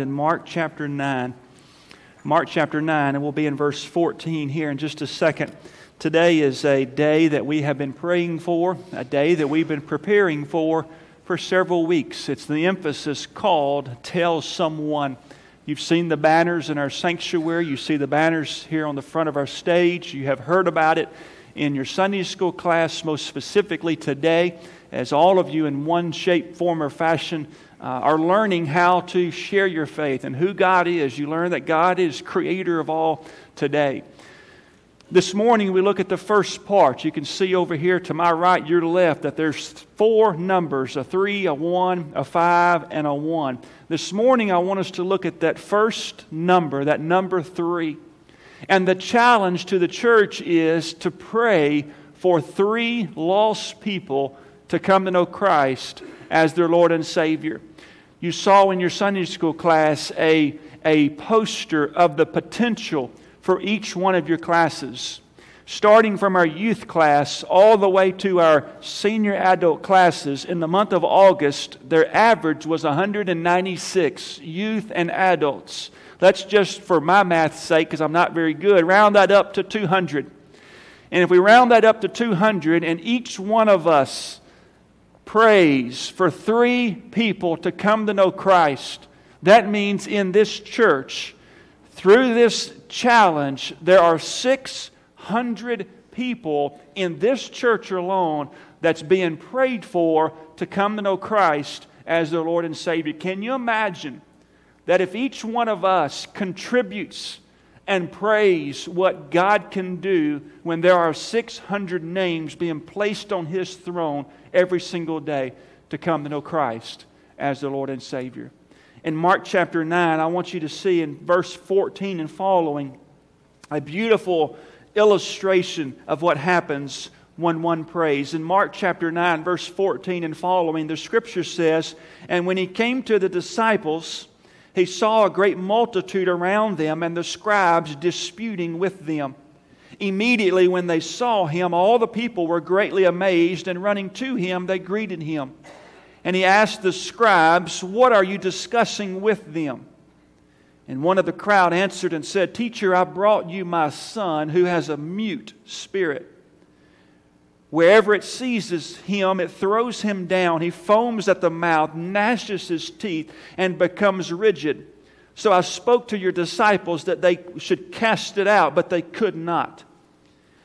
in Mark chapter 9. Mark chapter 9, and we'll be in verse 14 here in just a second. Today is a day that we have been praying for, a day that we've been preparing for for several weeks. It's the emphasis called Tell Someone. You've seen the banners in our sanctuary, you see the banners here on the front of our stage, you have heard about it in your Sunday school class, most specifically today, as all of you in one shape, form, or fashion uh, are learning how to share your faith and who God is. You learn that God is creator of all today. This morning we look at the first part. You can see over here to my right, your left, that there's four numbers a three, a one, a five, and a one. This morning I want us to look at that first number, that number three. And the challenge to the church is to pray for three lost people to come to know Christ as their Lord and Savior you saw in your Sunday school class a, a poster of the potential for each one of your classes. Starting from our youth class all the way to our senior adult classes, in the month of August, their average was 196 youth and adults. That's just for my math's sake, because I'm not very good. Round that up to 200. And if we round that up to 200, and each one of us prays for three people to come to know Christ, that means in this church, through this challenge, there are 600 people in this church alone that's being prayed for to come to know Christ as their Lord and Savior. Can you imagine that if each one of us contributes and praise what God can do when there are 600 names being placed on His throne every single day to come to know Christ as the Lord and Savior. In Mark chapter 9, I want you to see in verse 14 and following a beautiful illustration of what happens when one prays. In Mark chapter 9, verse 14 and following, the scripture says, And when he came to the disciples, he saw a great multitude around them and the scribes disputing with them. Immediately, when they saw him, all the people were greatly amazed, and running to him, they greeted him. And he asked the scribes, What are you discussing with them? And one of the crowd answered and said, Teacher, I brought you my son who has a mute spirit. Wherever it seizes him, it throws him down. He foams at the mouth, gnashes his teeth, and becomes rigid. So I spoke to your disciples that they should cast it out, but they could not.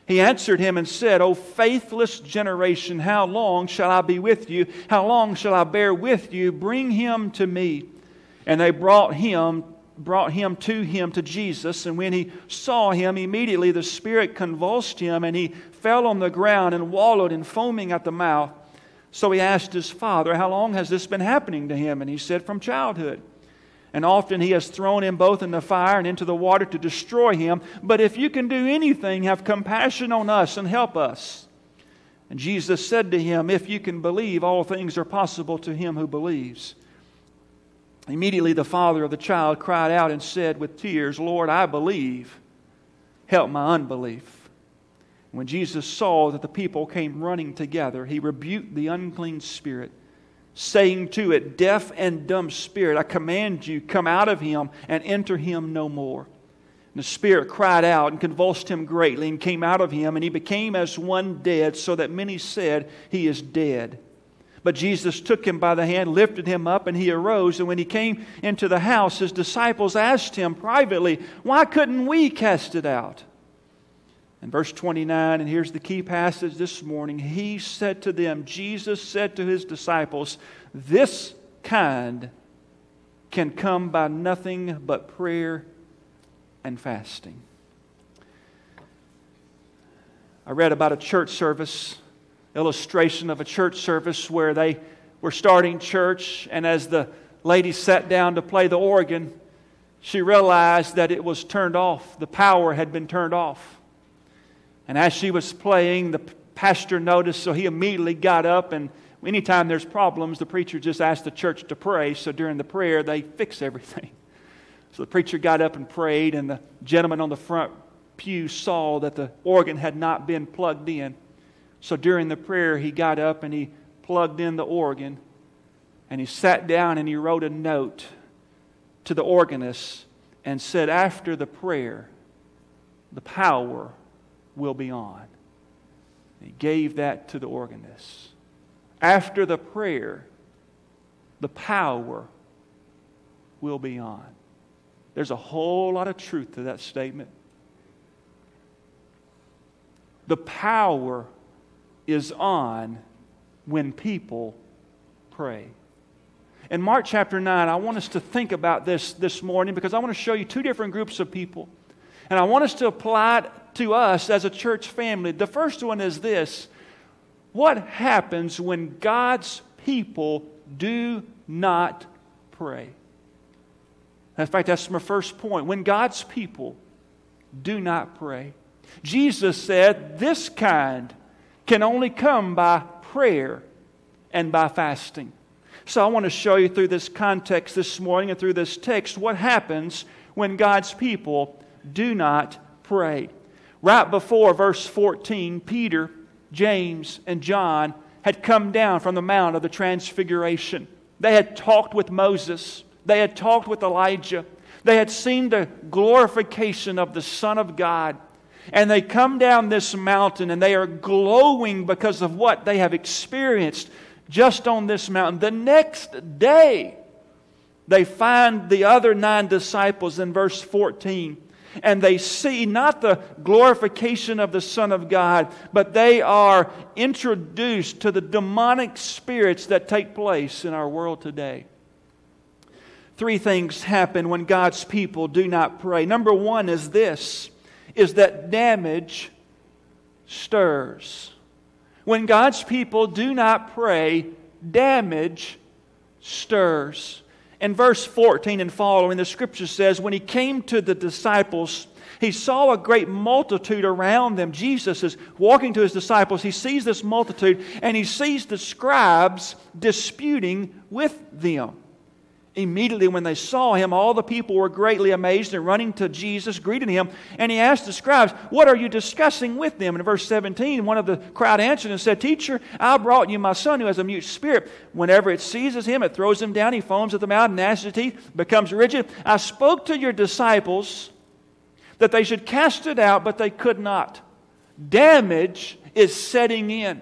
He answered him and said, O faithless generation, how long shall I be with you? How long shall I bear with you? Bring him to me. And they brought him brought him to him to Jesus and when he saw him immediately the spirit convulsed him and he fell on the ground and wallowed and foaming at the mouth. So he asked his father, How long has this been happening to him? And he said, From childhood. And often he has thrown him both in the fire and into the water to destroy him. But if you can do anything, have compassion on us and help us. And Jesus said to him, If you can believe, all things are possible to him who believes. Immediately the father of the child cried out and said with tears, Lord, I believe. Help my unbelief. When Jesus saw that the people came running together, he rebuked the unclean spirit, saying to it, Deaf and dumb spirit, I command you, come out of him and enter him no more. And the spirit cried out and convulsed him greatly and came out of him, and he became as one dead, so that many said, He is dead. But Jesus took him by the hand, lifted him up, and he arose. And when he came into the house, his disciples asked him privately, Why couldn't we cast it out? In verse 29, and here's the key passage this morning, he said to them, Jesus said to his disciples, This kind can come by nothing but prayer and fasting. I read about a church service, illustration of a church service where they were starting church, and as the lady sat down to play the organ, she realized that it was turned off. The power had been turned off. And as she was playing, the pastor noticed, so he immediately got up. And anytime there's problems, the preacher just asks the church to pray. So during the prayer, they fix everything. So the preacher got up and prayed, and the gentleman on the front pew saw that the organ had not been plugged in. So during the prayer, he got up and he plugged in the organ, and he sat down and he wrote a note to the organist and said, After the prayer, the power will be on. He gave that to the organist. After the prayer, the power will be on. There's a whole lot of truth to that statement. The power is on when people pray. In Mark chapter 9, I want us to think about this this morning because I want to show you two different groups of people. And I want us to apply it to us as a church family. The first one is this What happens when God's people do not pray? In fact, that's my first point. When God's people do not pray, Jesus said this kind can only come by prayer and by fasting. So I want to show you through this context this morning and through this text what happens when God's people do not pray. Right before verse 14, Peter, James, and John had come down from the Mount of the Transfiguration. They had talked with Moses. They had talked with Elijah. They had seen the glorification of the Son of God. And they come down this mountain and they are glowing because of what they have experienced just on this mountain. The next day, they find the other nine disciples in verse 14 and they see not the glorification of the Son of God, but they are introduced to the demonic spirits that take place in our world today. Three things happen when God's people do not pray. Number one is this is that damage stirs. When God's people do not pray, damage stirs. In verse 14 and following, the scripture says, When he came to the disciples, he saw a great multitude around them. Jesus is walking to his disciples. He sees this multitude and he sees the scribes disputing with them. Immediately, when they saw him, all the people were greatly amazed and running to Jesus, greeting him. And he asked the scribes, What are you discussing with them? In verse 17, one of the crowd answered and said, Teacher, I brought you my son who has a mute spirit. Whenever it seizes him, it throws him down. He foams at the mouth, gnashes his teeth, becomes rigid. I spoke to your disciples that they should cast it out, but they could not. Damage is setting in.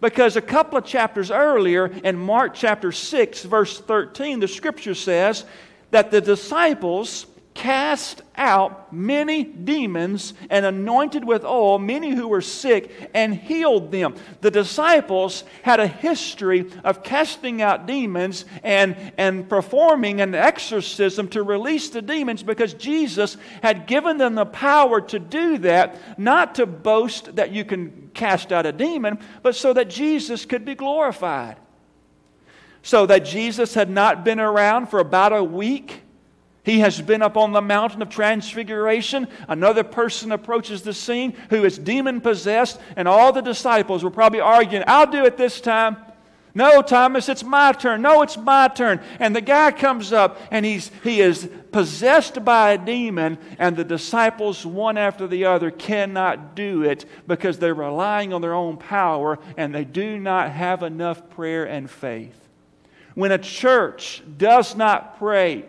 Because a couple of chapters earlier, in Mark chapter 6, verse 13, the scripture says that the disciples cast out many demons and anointed with oil many who were sick and healed them. The disciples had a history of casting out demons and, and performing an exorcism to release the demons because Jesus had given them the power to do that, not to boast that you can cast out a demon, but so that Jesus could be glorified. So that Jesus had not been around for about a week he has been up on the mountain of transfiguration. Another person approaches the scene who is demon possessed, and all the disciples were probably arguing, I'll do it this time. No, Thomas, it's my turn. No, it's my turn. And the guy comes up and he's, he is possessed by a demon, and the disciples, one after the other, cannot do it because they're relying on their own power and they do not have enough prayer and faith. When a church does not pray,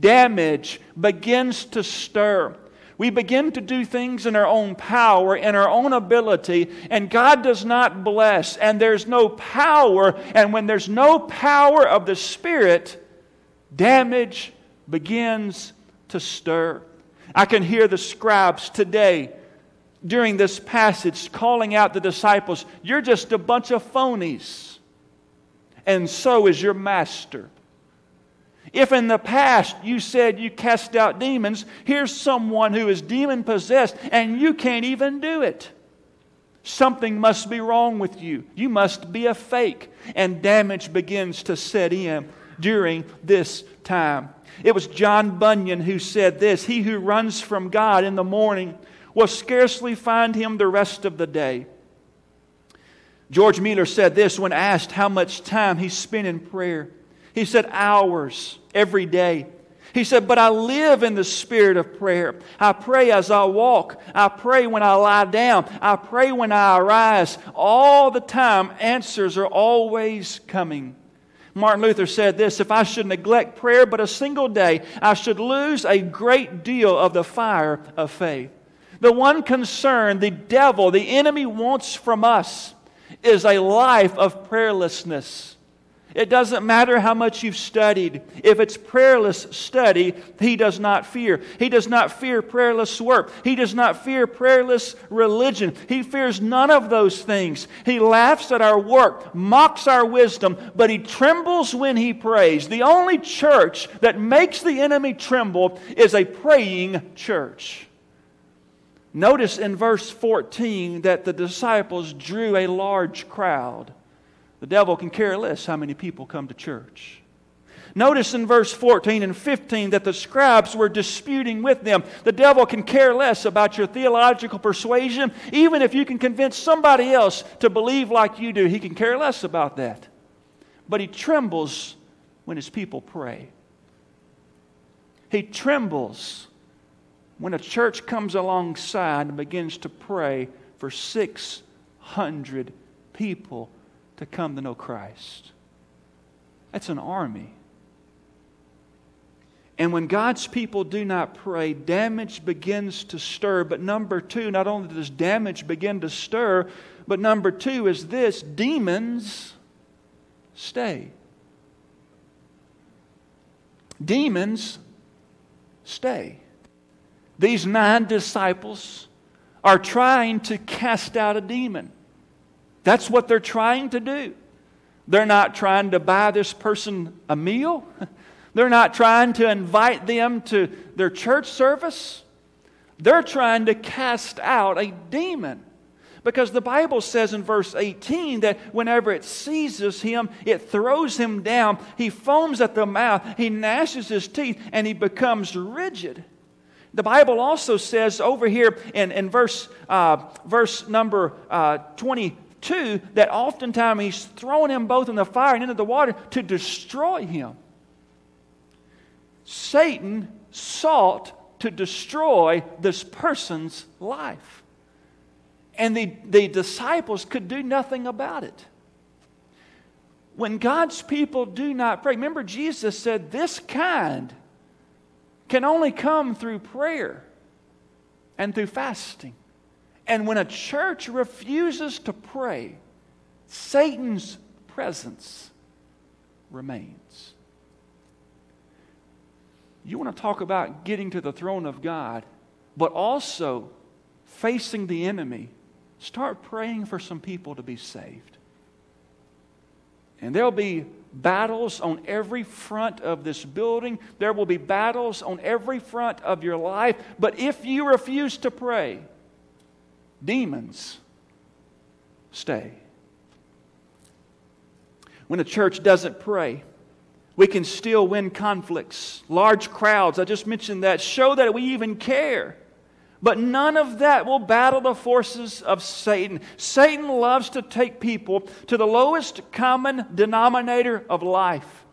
damage begins to stir. We begin to do things in our own power, in our own ability, and God does not bless, and there's no power. And when there's no power of the Spirit, damage begins to stir. I can hear the scribes today during this passage calling out the disciples, You're just a bunch of phonies, and so is your master. If in the past you said you cast out demons, here's someone who is demon possessed and you can't even do it. Something must be wrong with you. You must be a fake. And damage begins to set in during this time. It was John Bunyan who said this He who runs from God in the morning will scarcely find him the rest of the day. George Mueller said this when asked how much time he spent in prayer. He said, hours every day. He said, But I live in the spirit of prayer. I pray as I walk. I pray when I lie down. I pray when I arise. All the time, answers are always coming. Martin Luther said this If I should neglect prayer but a single day, I should lose a great deal of the fire of faith. The one concern the devil, the enemy, wants from us is a life of prayerlessness. It doesn't matter how much you've studied. If it's prayerless study, he does not fear. He does not fear prayerless work. He does not fear prayerless religion. He fears none of those things. He laughs at our work, mocks our wisdom, but he trembles when he prays. The only church that makes the enemy tremble is a praying church. Notice in verse 14 that the disciples drew a large crowd. The devil can care less how many people come to church. Notice in verse 14 and 15 that the scribes were disputing with them. The devil can care less about your theological persuasion. Even if you can convince somebody else to believe like you do, he can care less about that. But he trembles when his people pray. He trembles when a church comes alongside and begins to pray for 600 people to come to know Christ. That's an army. And when God's people do not pray, damage begins to stir. But number two, not only does damage begin to stir, but number two is this demons stay. Demons stay. These nine disciples are trying to cast out a demon. That's what they're trying to do. They're not trying to buy this person a meal. They're not trying to invite them to their church service. They're trying to cast out a demon. Because the Bible says in verse 18 that whenever it seizes him, it throws him down. He foams at the mouth, he gnashes his teeth, and he becomes rigid. The Bible also says over here in, in verse, uh, verse number uh, 20, Two, that oftentimes he's throwing him both in the fire and into the water to destroy him. Satan sought to destroy this person's life. And the, the disciples could do nothing about it. When God's people do not pray, remember Jesus said, This kind can only come through prayer and through fasting. And when a church refuses to pray, Satan's presence remains. You want to talk about getting to the throne of God, but also facing the enemy. Start praying for some people to be saved. And there'll be battles on every front of this building. There will be battles on every front of your life. But if you refuse to pray, demons stay. When a church doesn't pray, we can still win conflicts. Large crowds, I just mentioned that, show that we even care. But none of that will battle the forces of Satan. Satan loves to take people to the lowest common denominator of life.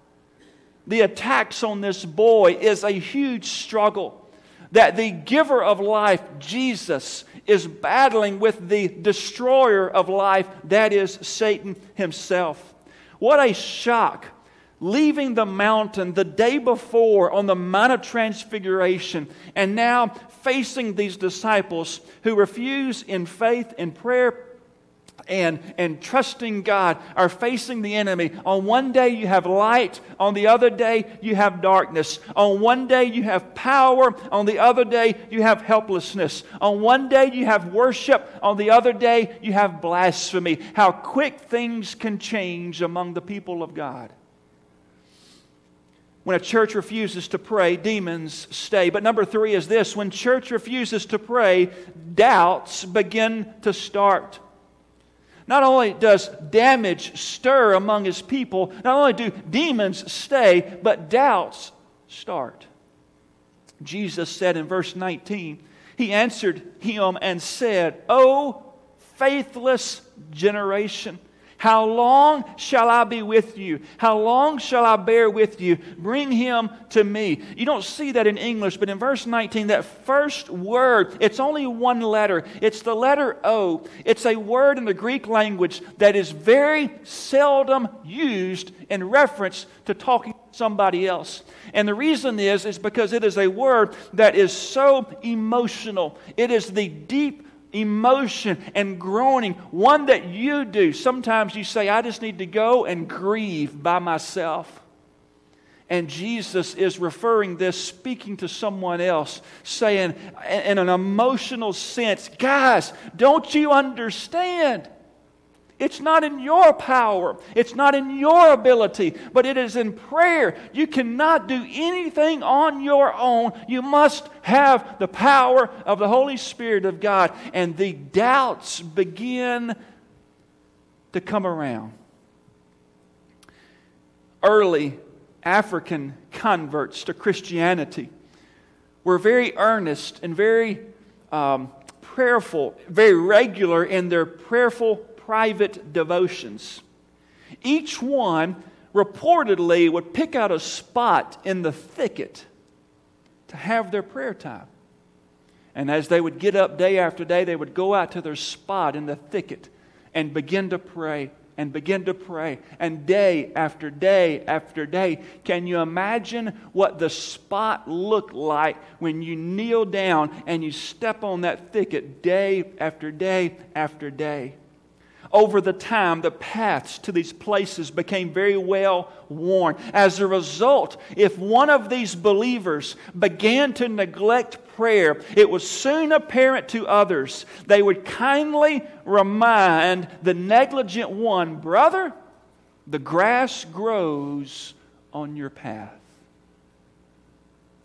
The attacks on this boy is a huge struggle that the giver of life, Jesus, is battling with the destroyer of life, that is Satan himself. What a shock. Leaving the mountain the day before on the Mount of Transfiguration, and now facing these disciples who refuse in faith and prayer and, and trusting God are facing the enemy. On one day you have light, on the other day you have darkness. On one day you have power, on the other day you have helplessness. On one day you have worship, on the other day you have blasphemy. How quick things can change among the people of God. When a church refuses to pray, demons stay. But number three is this when church refuses to pray, doubts begin to start. Not only does damage stir among his people, not only do demons stay, but doubts start. Jesus said in verse 19, He answered him and said, O faithless generation, How long shall I be with you? How long shall I bear with you? Bring him to me. You don't see that in English, but in verse 19, that first word, it's only one letter. It's the letter O. It's a word in the Greek language that is very seldom used in reference to talking to somebody else. And the reason is is because it is a word that is so emotional. It is the deep emotion and groaning, one that you do. Sometimes you say, I just need to go and grieve by myself. And Jesus is referring this, speaking to someone else, saying, in an emotional sense, guys, don't you understand? It's not in your power. It's not in your ability, but it is in prayer. You cannot do anything on your own. You must have the power of the Holy Spirit of God. And the doubts begin to come around. Early African converts to Christianity were very earnest and very um, prayerful, very regular in their prayerful private devotions. Each one reportedly would pick out a spot in the thicket to have their prayer time. And as they would get up day after day, they would go out to their spot in the thicket and begin to pray and begin to pray. And day after day after day, can you imagine what the spot looked like when you kneel down and you step on that thicket day after day after day? Over the time, the paths to these places became very well worn. As a result, if one of these believers began to neglect prayer, it was soon apparent to others. They would kindly remind the negligent one, Brother, the grass grows on your path.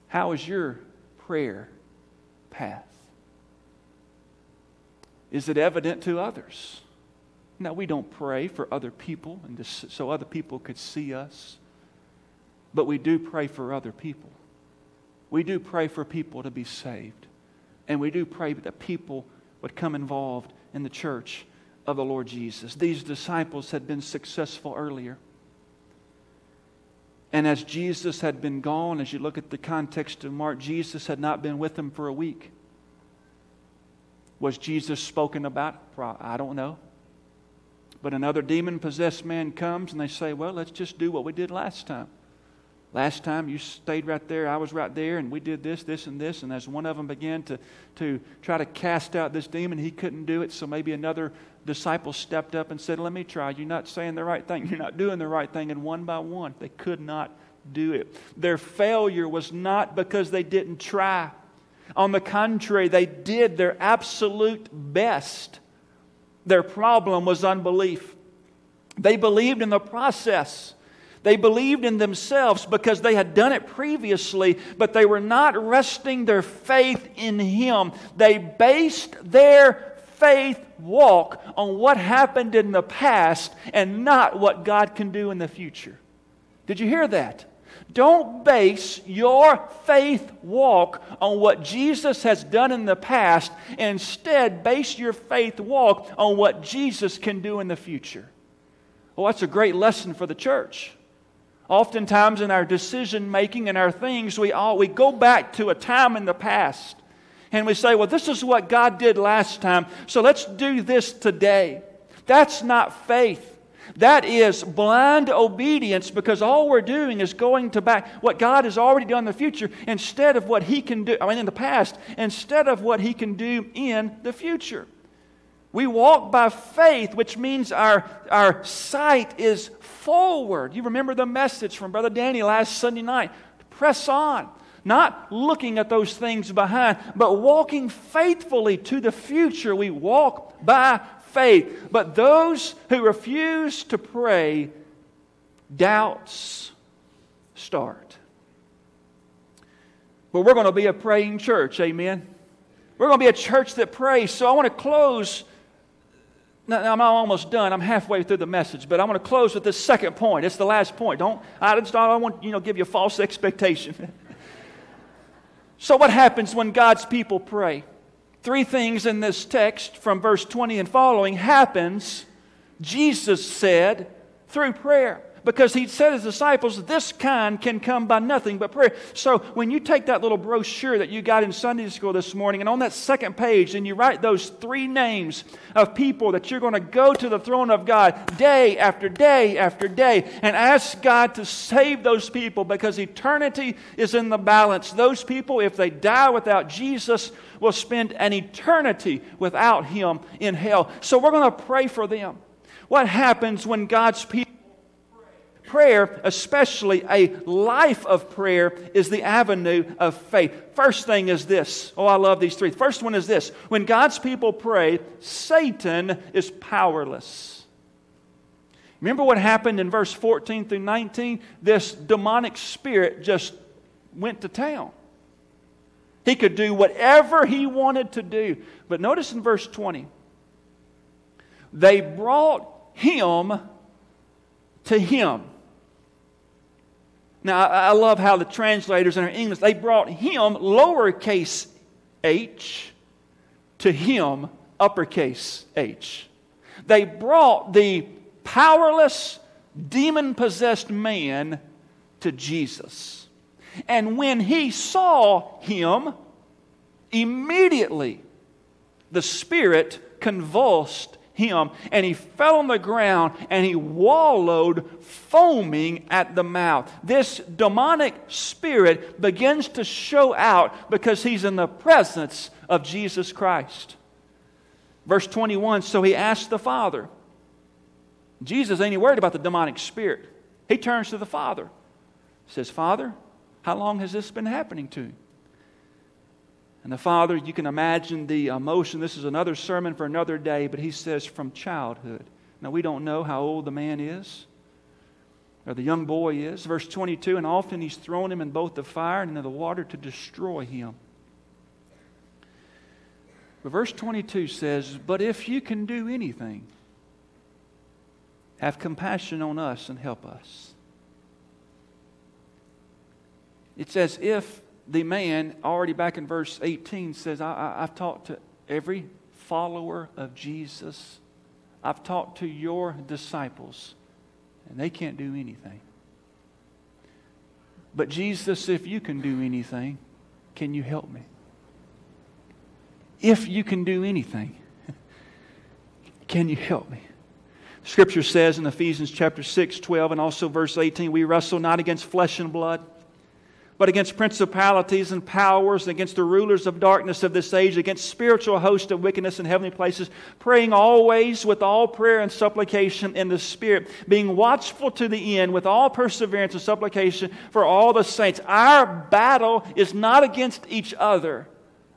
How is your prayer path? Is it evident to others? Now, we don't pray for other people and so other people could see us, but we do pray for other people. We do pray for people to be saved, and we do pray that people would come involved in the church of the Lord Jesus. These disciples had been successful earlier. And as Jesus had been gone, as you look at the context of Mark, Jesus had not been with them for a week. Was Jesus spoken about? I don't know. But another demon possessed man comes and they say, Well, let's just do what we did last time. Last time you stayed right there, I was right there, and we did this, this, and this. And as one of them began to, to try to cast out this demon, he couldn't do it. So maybe another disciple stepped up and said, Let me try. You're not saying the right thing. You're not doing the right thing. And one by one, they could not do it. Their failure was not because they didn't try. On the contrary, they did their absolute best. Their problem was unbelief. They believed in the process. They believed in themselves because they had done it previously, but they were not resting their faith in Him. They based their faith walk on what happened in the past and not what God can do in the future. Did you hear that? Don't base your faith walk on what Jesus has done in the past. Instead, base your faith walk on what Jesus can do in the future. Well, that's a great lesson for the church. Oftentimes, in our decision making and our things, we, all, we go back to a time in the past and we say, well, this is what God did last time, so let's do this today. That's not faith. That is blind obedience because all we're doing is going to back what God has already done in the future instead of what He can do, I mean, in the past, instead of what He can do in the future. We walk by faith, which means our, our sight is forward. You remember the message from Brother Danny last Sunday night. Press on. Not looking at those things behind, but walking faithfully to the future. We walk by faith. But those who refuse to pray, doubts start. But we're going to be a praying church, amen? We're going to be a church that prays. So I want to close. Now, I'm almost done. I'm halfway through the message, but I want to close with this second point. It's the last point. Don't I just don't want you know give you a false expectation. so what happens when God's people pray? Three things in this text from verse 20 and following happens Jesus said through prayer because he said his disciples, This kind can come by nothing but prayer. So when you take that little brochure that you got in Sunday school this morning, and on that second page, and you write those three names of people that you're going to go to the throne of God day after day after day and ask God to save those people because eternity is in the balance. Those people, if they die without Jesus, will spend an eternity without Him in hell. So we're going to pray for them. What happens when God's people Prayer, especially a life of prayer, is the avenue of faith. First thing is this. Oh, I love these three. First one is this. When God's people pray, Satan is powerless. Remember what happened in verse 14 through 19? This demonic spirit just went to town. He could do whatever he wanted to do. But notice in verse 20, they brought him to him. Now, I love how the translators in our English, they brought him, lowercase h, to him, uppercase h. They brought the powerless, demon possessed man to Jesus. And when he saw him, immediately the Spirit convulsed him, and he fell on the ground and he wallowed, foaming at the mouth. This demonic spirit begins to show out because he's in the presence of Jesus Christ. Verse 21 So he asked the Father. Jesus ain't worried about the demonic spirit. He turns to the Father. Says, Father, how long has this been happening to you? And the father, you can imagine the emotion. This is another sermon for another day, but he says from childhood. Now, we don't know how old the man is or the young boy is. Verse 22 And often he's thrown him in both the fire and into the water to destroy him. But verse 22 says, But if you can do anything, have compassion on us and help us. It's as if the man, already back in verse 18, says, I, I've talked to every follower of Jesus. I've talked to your disciples, and they can't do anything. But Jesus, if you can do anything, can you help me? If you can do anything, can you help me? Scripture says in Ephesians chapter 6, 12, and also verse 18, we wrestle not against flesh and blood but against principalities and powers, against the rulers of darkness of this age, against spiritual hosts of wickedness in heavenly places, praying always with all prayer and supplication in the Spirit, being watchful to the end with all perseverance and supplication for all the saints. Our battle is not against each other,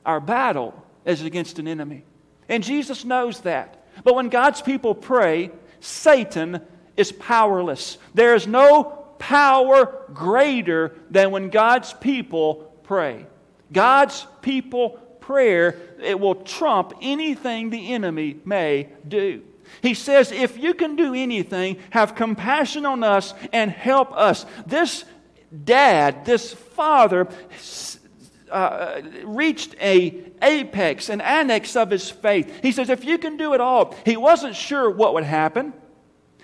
our battle is against an enemy. And Jesus knows that. But when God's people pray, Satan is powerless. There is no power greater than when God's people pray. God's people prayer, it will trump anything the enemy may do. He says, if you can do anything, have compassion on us and help us. This dad, this father, uh, reached a apex, an annex of his faith. He says, if you can do it all, he wasn't sure what would happen.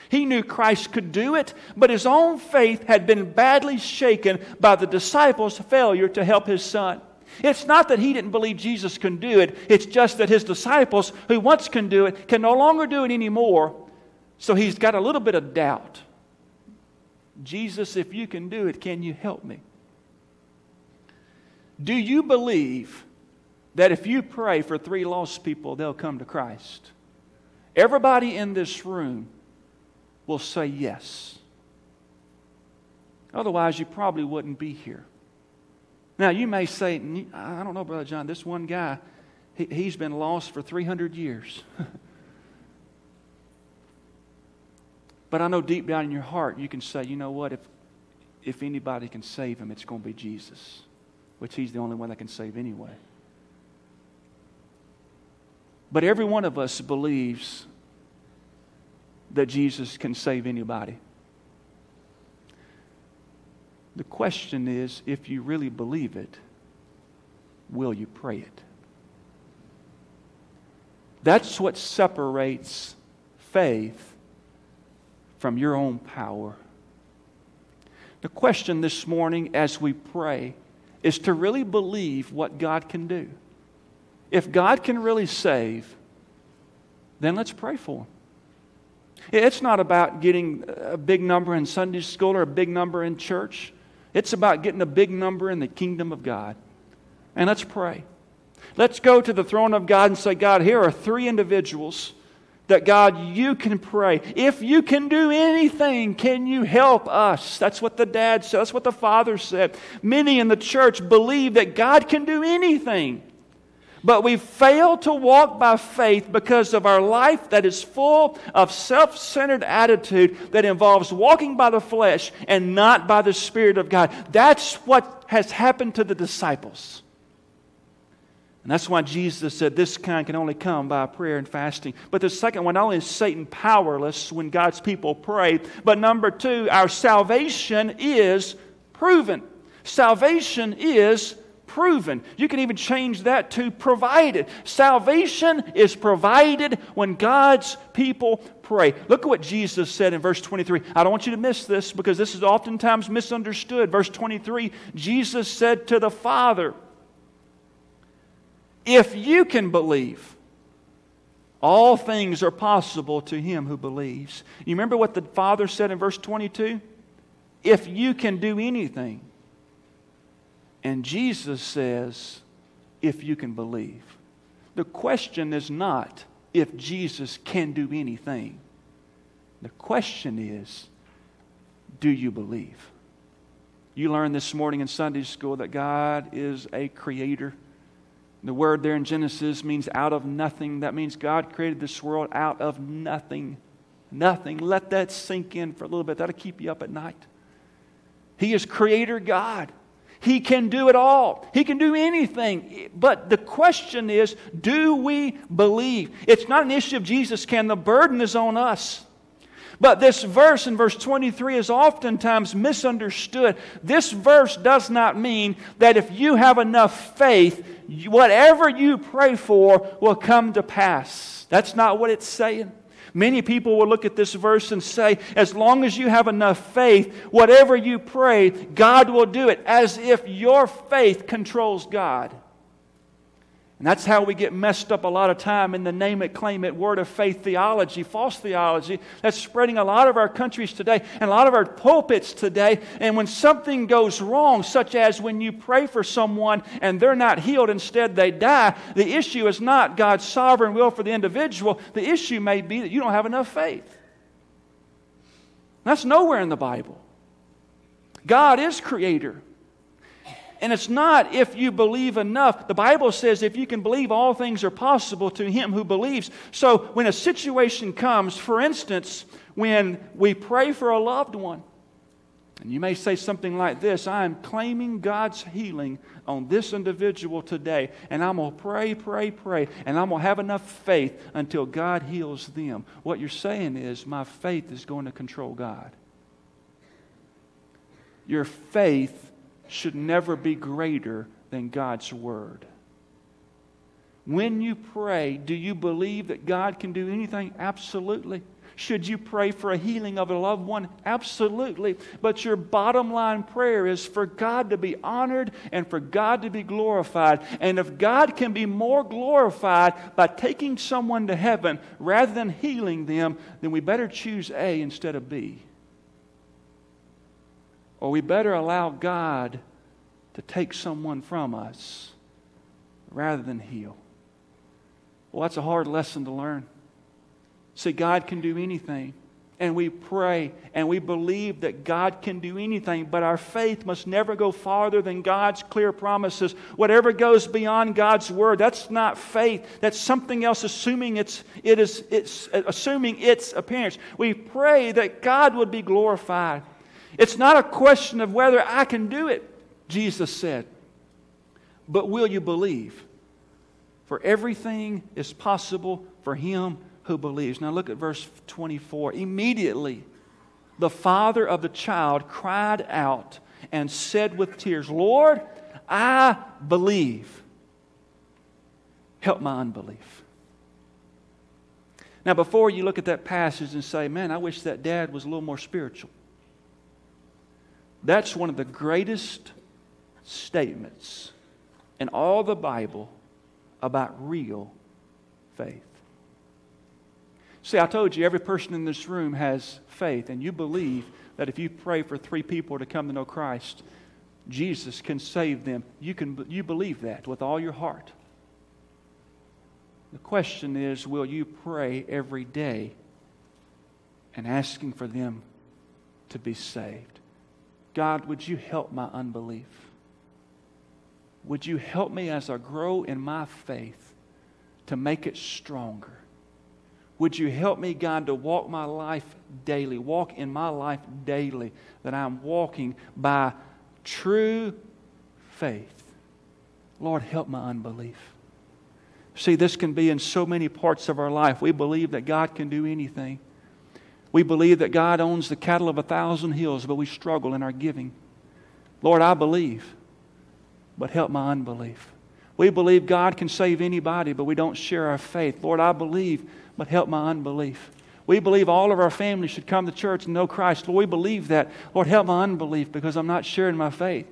He knew Christ could do it, but his own faith had been badly shaken by the disciples' failure to help his son. It's not that he didn't believe Jesus can do it, it's just that his disciples, who once can do it, can no longer do it anymore. So he's got a little bit of doubt. Jesus, if you can do it, can you help me? Do you believe that if you pray for three lost people, they'll come to Christ? Everybody in this room will say yes. Otherwise, you probably wouldn't be here. Now, you may say, I don't know, Brother John, this one guy, he, has been lost for 300 years. but I know deep down in your heart, you can say, you know what, if, if anybody can save him, it's going to be Jesus, which he's the only one that can save anyway. But every one of us believes that Jesus can save anybody. The question is if you really believe it, will you pray it? That's what separates faith from your own power. The question this morning as we pray is to really believe what God can do. If God can really save, then let's pray for him. It's not about getting a big number in Sunday school or a big number in church. It's about getting a big number in the kingdom of God. And let's pray. Let's go to the throne of God and say, God, here are three individuals that God, you can pray. If you can do anything, can you help us? That's what the dad said. That's what the father said. Many in the church believe that God can do anything. But we fail to walk by faith because of our life that is full of self centered attitude that involves walking by the flesh and not by the Spirit of God. That's what has happened to the disciples. And that's why Jesus said this kind can only come by prayer and fasting. But the second one, not only is Satan powerless when God's people pray, but number two, our salvation is proven. Salvation is proven. You can even change that to provided. Salvation is provided when God's people pray. Look at what Jesus said in verse 23. I don't want you to miss this because this is oftentimes misunderstood. Verse 23 Jesus said to the Father, if you can believe, all things are possible to him who believes. You remember what the Father said in verse 22? If you can do anything. And Jesus says, if you can believe. The question is not if Jesus can do anything. The question is, do you believe? You learned this morning in Sunday school that God is a creator. The word there in Genesis means out of nothing. That means God created this world out of nothing. Nothing. Let that sink in for a little bit. That'll keep you up at night. He is creator God. He can do it all. He can do anything. But the question is do we believe? It's not an issue of Jesus can. The burden is on us. But this verse in verse 23 is oftentimes misunderstood. This verse does not mean that if you have enough faith, whatever you pray for will come to pass. That's not what it's saying. Many people will look at this verse and say, as long as you have enough faith, whatever you pray, God will do it, as if your faith controls God. And that's how we get messed up a lot of time in the name it, claim it, word of faith theology, false theology that's spreading a lot of our countries today and a lot of our pulpits today. And when something goes wrong, such as when you pray for someone and they're not healed, instead they die, the issue is not God's sovereign will for the individual. The issue may be that you don't have enough faith. That's nowhere in the Bible. God is creator. And it's not if you believe enough. The Bible says if you can believe, all things are possible to him who believes. So when a situation comes, for instance, when we pray for a loved one, and you may say something like this I am claiming God's healing on this individual today, and I'm going to pray, pray, pray, and I'm going to have enough faith until God heals them. What you're saying is, my faith is going to control God. Your faith should never be greater than God's Word. When you pray, do you believe that God can do anything? Absolutely. Should you pray for a healing of a loved one? Absolutely. But your bottom line prayer is for God to be honored and for God to be glorified. And if God can be more glorified by taking someone to heaven rather than healing them, then we better choose A instead of B. Or we better allow God to take someone from us rather than heal. Well, that's a hard lesson to learn. See, God can do anything. And we pray and we believe that God can do anything, but our faith must never go farther than God's clear promises. Whatever goes beyond God's word, that's not faith. That's something else assuming its, it is, it's, assuming its appearance. We pray that God would be glorified. It's not a question of whether I can do it, Jesus said, but will you believe? For everything is possible for him who believes. Now look at verse 24. Immediately, the father of the child cried out and said with tears, Lord, I believe. Help my unbelief. Now, before you look at that passage and say, man, I wish that dad was a little more spiritual, that's one of the greatest statements in all the Bible about real faith. See, I told you every person in this room has faith, and you believe that if you pray for three people to come to know Christ, Jesus can save them. You, can, you believe that with all your heart. The question is will you pray every day and asking for them to be saved? God, would you help my unbelief? Would you help me as I grow in my faith to make it stronger? Would you help me, God, to walk my life daily, walk in my life daily, that I'm walking by true faith? Lord, help my unbelief. See, this can be in so many parts of our life. We believe that God can do anything. We believe that God owns the cattle of a thousand hills, but we struggle in our giving. Lord, I believe, but help my unbelief. We believe God can save anybody, but we don't share our faith. Lord, I believe, but help my unbelief. We believe all of our family should come to church and know Christ. Lord, we believe that. Lord, help my unbelief because I'm not sharing my faith.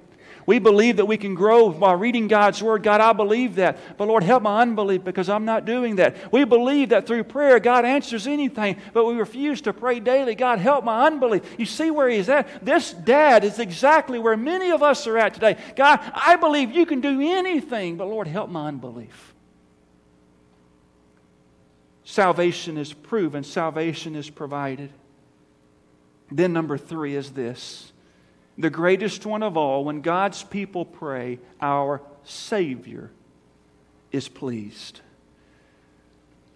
We believe that we can grow by reading God's Word. God, I believe that. But Lord, help my unbelief because I'm not doing that. We believe that through prayer, God answers anything, but we refuse to pray daily. God, help my unbelief. You see where He's at? This dad is exactly where many of us are at today. God, I believe you can do anything, but Lord, help my unbelief. Salvation is proven, salvation is provided. Then, number three is this the greatest one of all, when God's people pray, our Savior is pleased.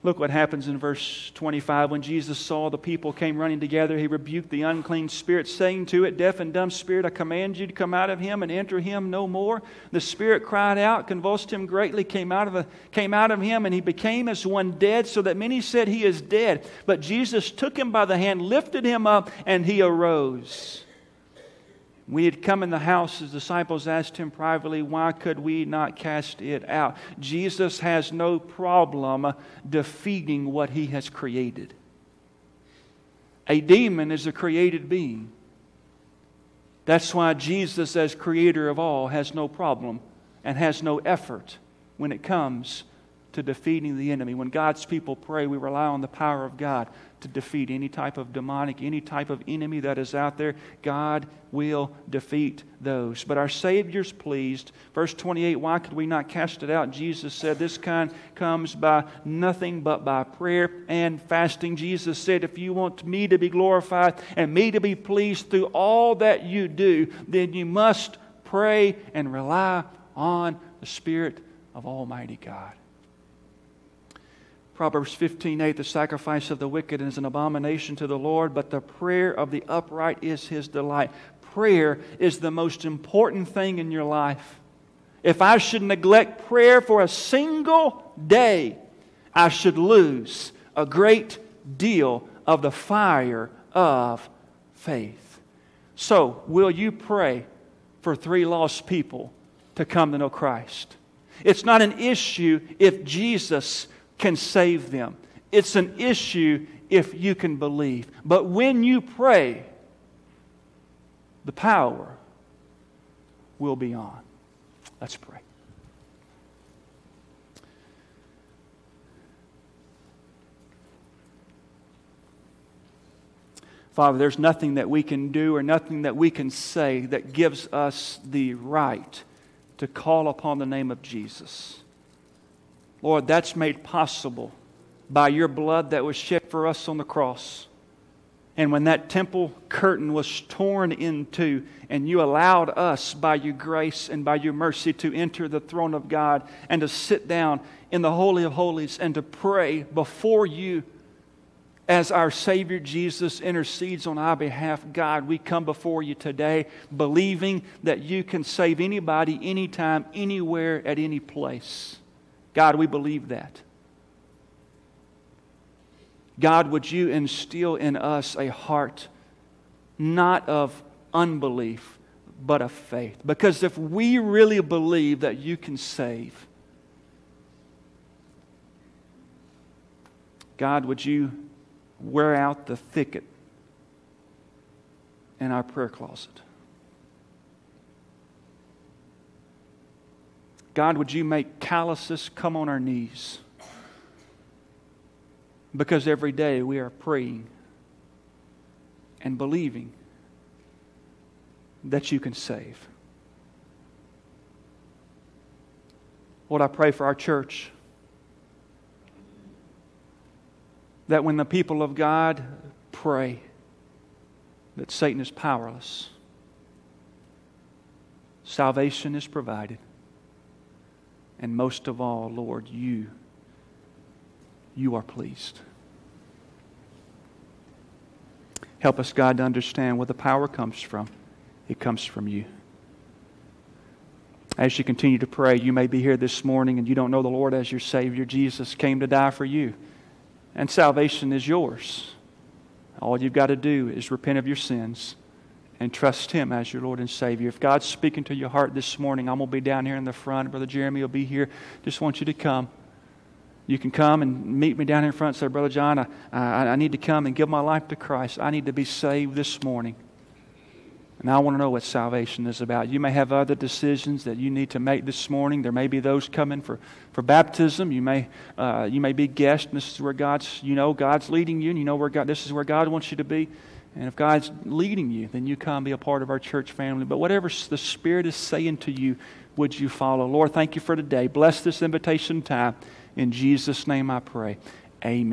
Look what happens in verse 25. When Jesus saw the people came running together, he rebuked the unclean spirit, saying to it, Deaf and dumb spirit, I command you to come out of him and enter him no more. The spirit cried out, convulsed him greatly, came out of, came out of him, and he became as one dead, so that many said he is dead. But Jesus took him by the hand, lifted him up, and he arose. When he had come in the house, his disciples asked him privately, Why could we not cast it out? Jesus has no problem defeating what he has created. A demon is a created being. That's why Jesus, as creator of all, has no problem and has no effort when it comes to defeating the enemy. When God's people pray, we rely on the power of God to defeat any type of demonic, any type of enemy that is out there. God will defeat those. But our Savior's pleased. Verse 28 Why could we not cast it out? Jesus said, This kind comes by nothing but by prayer and fasting. Jesus said, If you want me to be glorified and me to be pleased through all that you do, then you must pray and rely on the Spirit of Almighty God. Proverbs 15 8, the sacrifice of the wicked is an abomination to the Lord, but the prayer of the upright is his delight. Prayer is the most important thing in your life. If I should neglect prayer for a single day, I should lose a great deal of the fire of faith. So, will you pray for three lost people to come to know Christ? It's not an issue if Jesus can save them. It's an issue if you can believe. But when you pray, the power will be on. Let's pray. Father, there's nothing that we can do or nothing that we can say that gives us the right to call upon the name of Jesus. Lord, that's made possible by your blood that was shed for us on the cross. And when that temple curtain was torn in two, and you allowed us by your grace and by your mercy to enter the throne of God and to sit down in the Holy of Holies and to pray before you as our Savior Jesus intercedes on our behalf, God, we come before you today believing that you can save anybody, anytime, anywhere, at any place. God, we believe that. God, would you instill in us a heart not of unbelief, but of faith? Because if we really believe that you can save, God, would you wear out the thicket in our prayer closet? God, would you make calluses come on our knees? Because every day we are praying and believing that you can save. Lord, I pray for our church that when the people of God pray, that Satan is powerless. Salvation is provided. And most of all, Lord, you, you are pleased. Help us, God, to understand where the power comes from. It comes from you. As you continue to pray, you may be here this morning and you don't know the Lord as your Savior. Jesus came to die for you, and salvation is yours. All you've got to do is repent of your sins and trust Him as your Lord and Savior. If God's speaking to your heart this morning, I'm going to be down here in the front. Brother Jeremy will be here. Just want you to come. You can come and meet me down here in front and say, Brother John, I, I, I need to come and give my life to Christ. I need to be saved this morning. And I want to know what salvation is about. You may have other decisions that you need to make this morning. There may be those coming for, for baptism. You may, uh, you may be guest. And this is where God's, you know, God's leading you, and you know where God, this is where God wants you to be. And if God's leading you, then you come be a part of our church family. But whatever the Spirit is saying to you, would you follow? Lord, thank you for today. Bless this invitation time. In Jesus' name I pray. Amen.